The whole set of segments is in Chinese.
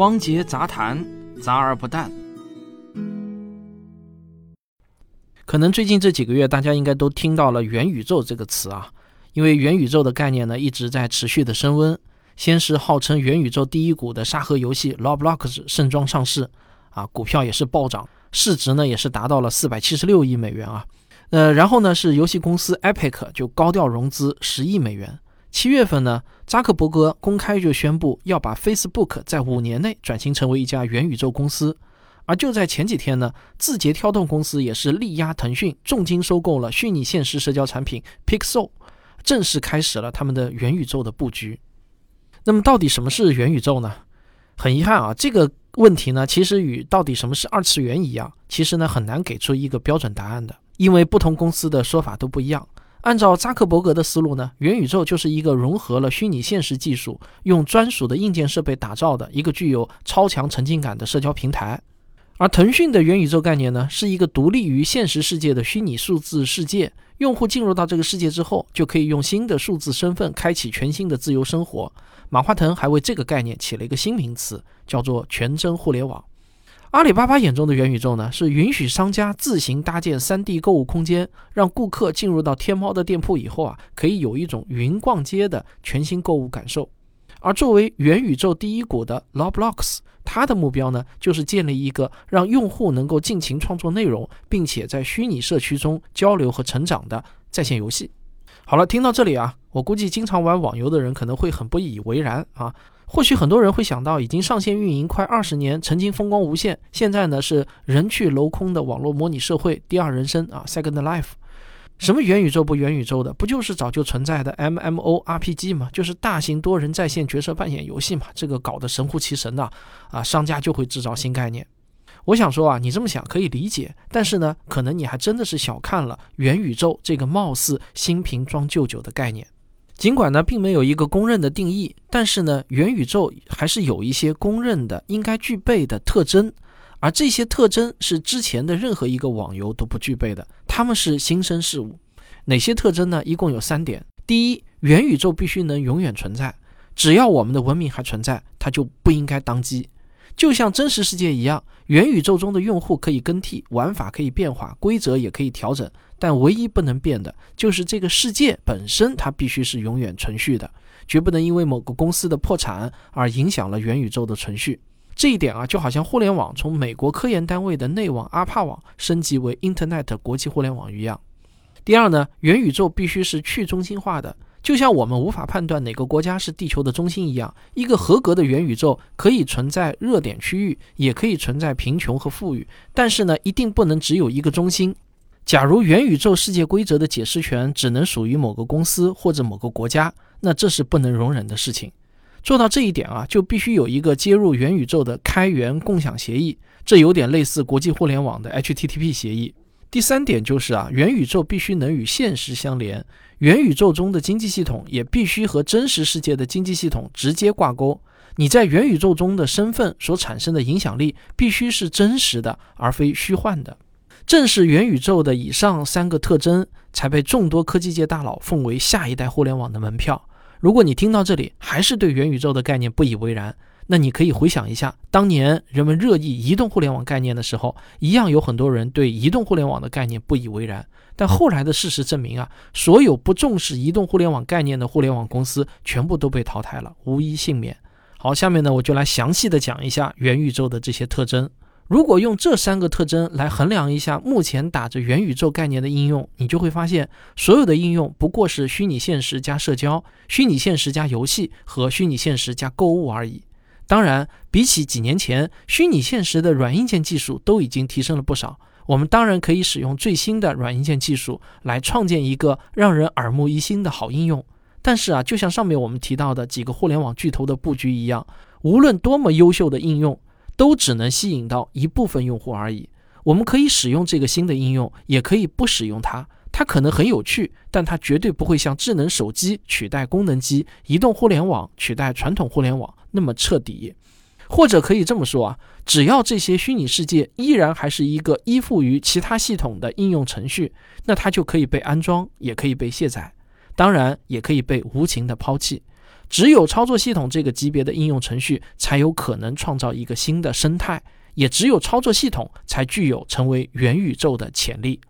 汪杰杂谈，杂而不淡。可能最近这几个月，大家应该都听到了“元宇宙”这个词啊，因为元宇宙的概念呢一直在持续的升温。先是号称元宇宙第一股的沙盒游戏 Roblox 盛装上市，啊，股票也是暴涨，市值呢也是达到了四百七十六亿美元啊。呃，然后呢是游戏公司 Epic 就高调融资十亿美元。七月份呢，扎克伯格公开就宣布要把 Facebook 在五年内转型成为一家元宇宙公司。而就在前几天呢，字节跳动公司也是力压腾讯，重金收购了虚拟现实社交产品 Pixel，正式开始了他们的元宇宙的布局。那么，到底什么是元宇宙呢？很遗憾啊，这个问题呢，其实与到底什么是二次元一样，其实呢很难给出一个标准答案的，因为不同公司的说法都不一样。按照扎克伯格的思路呢，元宇宙就是一个融合了虚拟现实技术，用专属的硬件设备打造的一个具有超强沉浸感的社交平台。而腾讯的元宇宙概念呢，是一个独立于现实世界的虚拟数字世界，用户进入到这个世界之后，就可以用新的数字身份开启全新的自由生活。马化腾还为这个概念起了一个新名词，叫做全真互联网。阿里巴巴眼中的元宇宙呢，是允许商家自行搭建 3D 购物空间，让顾客进入到天猫的店铺以后啊，可以有一种云逛街的全新购物感受。而作为元宇宙第一股的 Roblox，它的目标呢，就是建立一个让用户能够尽情创作内容，并且在虚拟社区中交流和成长的在线游戏。好了，听到这里啊，我估计经常玩网游的人可能会很不以为然啊。或许很多人会想到，已经上线运营快二十年，曾经风光无限，现在呢是人去楼空的网络模拟社会第二人生啊，Second Life。什么元宇宙不元宇宙的，不就是早就存在的 MMORPG 吗？就是大型多人在线角色扮演游戏嘛。这个搞得神乎其神的啊，商家就会制造新概念。我想说啊，你这么想可以理解，但是呢，可能你还真的是小看了元宇宙这个貌似新瓶装旧酒的概念。尽管呢，并没有一个公认的定义，但是呢，元宇宙还是有一些公认的应该具备的特征，而这些特征是之前的任何一个网游都不具备的，他们是新生事物。哪些特征呢？一共有三点。第一，元宇宙必须能永远存在，只要我们的文明还存在，它就不应该当机。就像真实世界一样，元宇宙中的用户可以更替，玩法可以变化，规则也可以调整。但唯一不能变的就是这个世界本身，它必须是永远存续的，绝不能因为某个公司的破产而影响了元宇宙的存续。这一点啊，就好像互联网从美国科研单位的内网阿帕网升级为 Internet 国际互联网一样。第二呢，元宇宙必须是去中心化的，就像我们无法判断哪个国家是地球的中心一样，一个合格的元宇宙可以存在热点区域，也可以存在贫穷和富裕，但是呢，一定不能只有一个中心。假如元宇宙世界规则的解释权只能属于某个公司或者某个国家，那这是不能容忍的事情。做到这一点啊，就必须有一个接入元宇宙的开源共享协议，这有点类似国际互联网的 HTTP 协议。第三点就是啊，元宇宙必须能与现实相连，元宇宙中的经济系统也必须和真实世界的经济系统直接挂钩。你在元宇宙中的身份所产生的影响力必须是真实的，而非虚幻的。正是元宇宙的以上三个特征，才被众多科技界大佬奉为下一代互联网的门票。如果你听到这里还是对元宇宙的概念不以为然，那你可以回想一下，当年人们热议移动互联网概念的时候，一样有很多人对移动互联网的概念不以为然。但后来的事实证明啊，所有不重视移动互联网概念的互联网公司全部都被淘汰了，无一幸免。好，下面呢我就来详细的讲一下元宇宙的这些特征。如果用这三个特征来衡量一下目前打着元宇宙概念的应用，你就会发现，所有的应用不过是虚拟现实加社交、虚拟现实加游戏和虚拟现实加购物而已。当然，比起几年前，虚拟现实的软硬件技术都已经提升了不少。我们当然可以使用最新的软硬件技术来创建一个让人耳目一新的好应用。但是啊，就像上面我们提到的几个互联网巨头的布局一样，无论多么优秀的应用，都只能吸引到一部分用户而已。我们可以使用这个新的应用，也可以不使用它。它可能很有趣，但它绝对不会像智能手机取代功能机、移动互联网取代传统互联网那么彻底。或者可以这么说啊，只要这些虚拟世界依然还是一个依附于其他系统的应用程序，那它就可以被安装，也可以被卸载，当然也可以被无情的抛弃。只有操作系统这个级别的应用程序才有可能创造一个新的生态，也只有操作系统才具有成为元宇宙的潜力。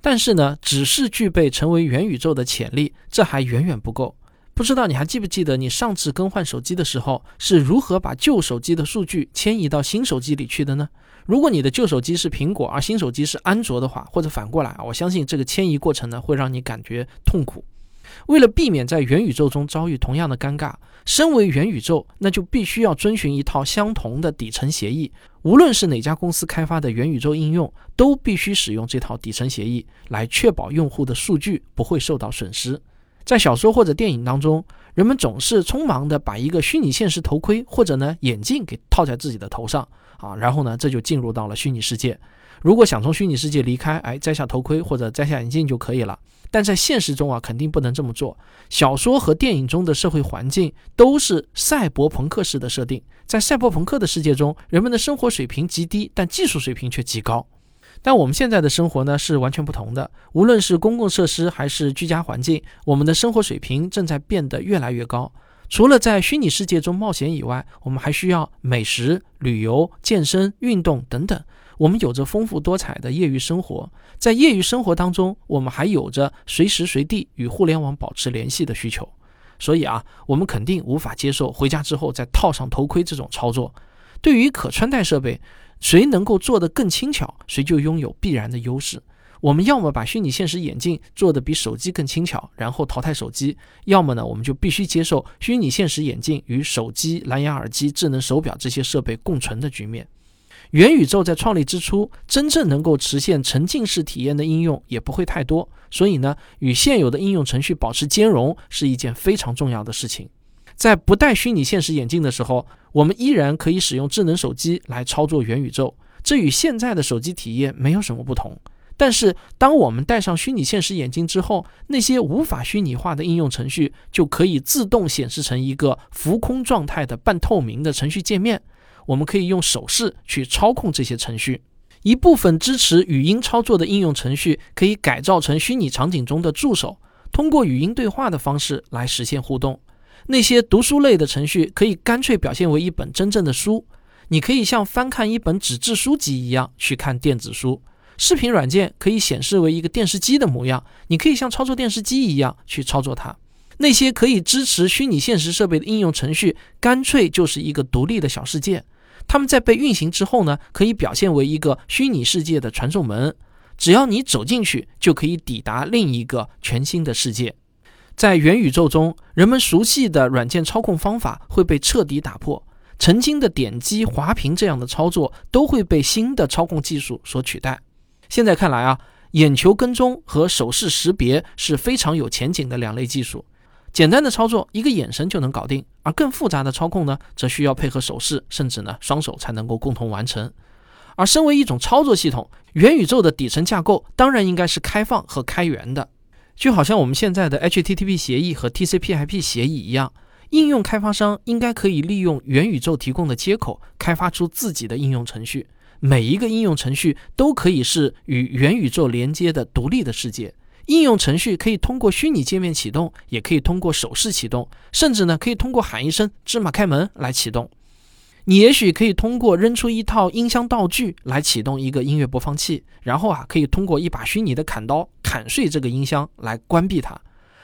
但是呢，只是具备成为元宇宙的潜力，这还远远不够。不知道你还记不记得你上次更换手机的时候是如何把旧手机的数据迁移到新手机里去的呢？如果你的旧手机是苹果，而新手机是安卓的话，或者反过来啊，我相信这个迁移过程呢会让你感觉痛苦。为了避免在元宇宙中遭遇同样的尴尬，身为元宇宙，那就必须要遵循一套相同的底层协议。无论是哪家公司开发的元宇宙应用，都必须使用这套底层协议来确保用户的数据不会受到损失。在小说或者电影当中，人们总是匆忙地把一个虚拟现实头盔或者呢眼镜给套在自己的头上啊，然后呢这就进入到了虚拟世界。如果想从虚拟世界离开，哎，摘下头盔或者摘下眼镜就可以了。但在现实中啊，肯定不能这么做。小说和电影中的社会环境都是赛博朋克式的设定，在赛博朋克的世界中，人们的生活水平极低，但技术水平却极高。但我们现在的生活呢是完全不同的，无论是公共设施还是居家环境，我们的生活水平正在变得越来越高。除了在虚拟世界中冒险以外，我们还需要美食、旅游、健身、运动等等。我们有着丰富多彩的业余生活，在业余生活当中，我们还有着随时随地与互联网保持联系的需求。所以啊，我们肯定无法接受回家之后再套上头盔这种操作。对于可穿戴设备，谁能够做得更轻巧，谁就拥有必然的优势。我们要么把虚拟现实眼镜做得比手机更轻巧，然后淘汰手机；要么呢，我们就必须接受虚拟现实眼镜与手机、蓝牙耳机、智能手表这些设备共存的局面。元宇宙在创立之初，真正能够实现沉浸式体验的应用也不会太多，所以呢，与现有的应用程序保持兼容是一件非常重要的事情。在不戴虚拟现实眼镜的时候，我们依然可以使用智能手机来操作元宇宙，这与现在的手机体验没有什么不同。但是，当我们戴上虚拟现实眼镜之后，那些无法虚拟化的应用程序就可以自动显示成一个浮空状态的半透明的程序界面，我们可以用手势去操控这些程序。一部分支持语音操作的应用程序可以改造成虚拟场景中的助手，通过语音对话的方式来实现互动。那些读书类的程序可以干脆表现为一本真正的书，你可以像翻看一本纸质书籍一样去看电子书。视频软件可以显示为一个电视机的模样，你可以像操作电视机一样去操作它。那些可以支持虚拟现实设备的应用程序，干脆就是一个独立的小世界。它们在被运行之后呢，可以表现为一个虚拟世界的传送门，只要你走进去，就可以抵达另一个全新的世界。在元宇宙中，人们熟悉的软件操控方法会被彻底打破，曾经的点击、滑屏这样的操作都会被新的操控技术所取代。现在看来啊，眼球跟踪和手势识别是非常有前景的两类技术。简单的操作，一个眼神就能搞定；而更复杂的操控呢，则需要配合手势，甚至呢双手才能够共同完成。而身为一种操作系统，元宇宙的底层架构当然应该是开放和开源的。就好像我们现在的 HTTP 协议和 TCP/IP 协议一样，应用开发商应该可以利用元宇宙提供的接口，开发出自己的应用程序。每一个应用程序都可以是与元宇宙连接的独立的世界。应用程序可以通过虚拟界面启动，也可以通过手势启动，甚至呢可以通过喊一声“芝麻开门”来启动。你也许可以通过扔出一套音箱道具来启动一个音乐播放器，然后啊，可以通过一把虚拟的砍刀砍碎这个音箱来关闭它。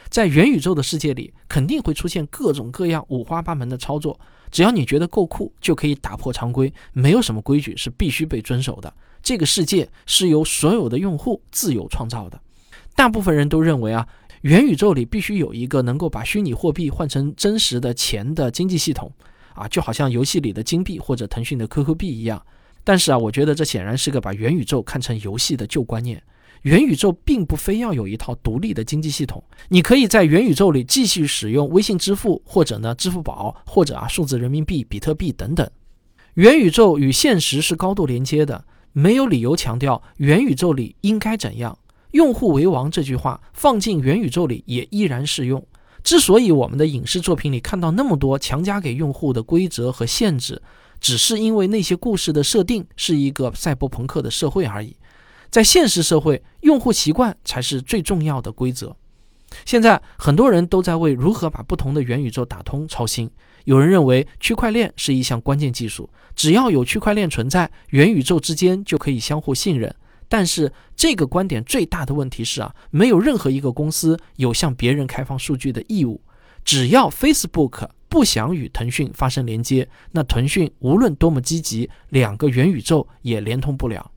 在元宇宙的世界里，肯定会出现各种各样五花八门的操作。只要你觉得够酷，就可以打破常规。没有什么规矩是必须被遵守的。这个世界是由所有的用户自由创造的。大部分人都认为啊，元宇宙里必须有一个能够把虚拟货币换成真实的钱的经济系统。啊，就好像游戏里的金币或者腾讯的 QQ 币一样，但是啊，我觉得这显然是个把元宇宙看成游戏的旧观念。元宇宙并不非要有一套独立的经济系统，你可以在元宇宙里继续使用微信支付，或者呢支付宝，或者啊数字人民币、比特币等等。元宇宙与现实是高度连接的，没有理由强调元宇宙里应该怎样。用户为王这句话放进元宇宙里也依然适用。之所以我们的影视作品里看到那么多强加给用户的规则和限制，只是因为那些故事的设定是一个赛博朋克的社会而已。在现实社会，用户习惯才是最重要的规则。现在很多人都在为如何把不同的元宇宙打通操心。有人认为区块链是一项关键技术，只要有区块链存在，元宇宙之间就可以相互信任。但是这个观点最大的问题是啊，没有任何一个公司有向别人开放数据的义务。只要 Facebook 不想与腾讯发生连接，那腾讯无论多么积极，两个元宇宙也连通不了。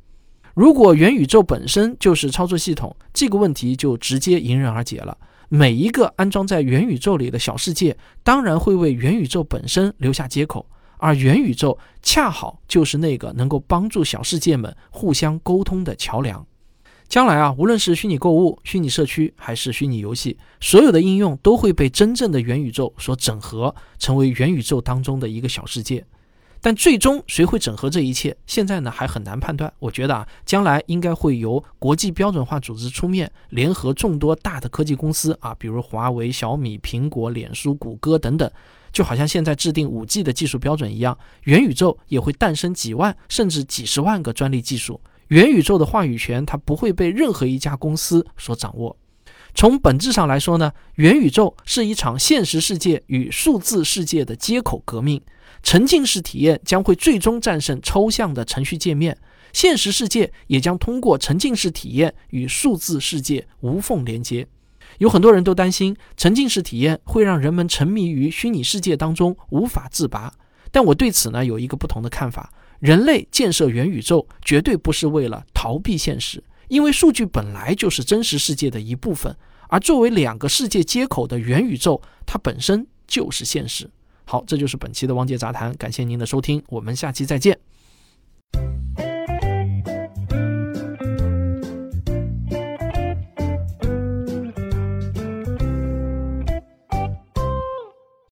如果元宇宙本身就是操作系统，这个问题就直接迎刃而解了。每一个安装在元宇宙里的小世界，当然会为元宇宙本身留下接口，而元宇宙恰好就是那个能够帮助小世界们互相沟通的桥梁。将来啊，无论是虚拟购物、虚拟社区还是虚拟游戏，所有的应用都会被真正的元宇宙所整合，成为元宇宙当中的一个小世界。但最终谁会整合这一切？现在呢还很难判断。我觉得啊，将来应该会由国际标准化组织出面，联合众多大的科技公司啊，比如华为、小米、苹果、脸书、谷歌等等，就好像现在制定五 G 的技术标准一样，元宇宙也会诞生几万甚至几十万个专利技术。元宇宙的话语权它不会被任何一家公司所掌握。从本质上来说呢，元宇宙是一场现实世界与数字世界的接口革命。沉浸式体验将会最终战胜抽象的程序界面，现实世界也将通过沉浸式体验与数字世界无缝连接。有很多人都担心沉浸式体验会让人们沉迷于虚拟世界当中无法自拔，但我对此呢有一个不同的看法。人类建设元宇宙绝对不是为了逃避现实，因为数据本来就是真实世界的一部分，而作为两个世界接口的元宇宙，它本身就是现实。好，这就是本期的王杰杂谈，感谢您的收听，我们下期再见。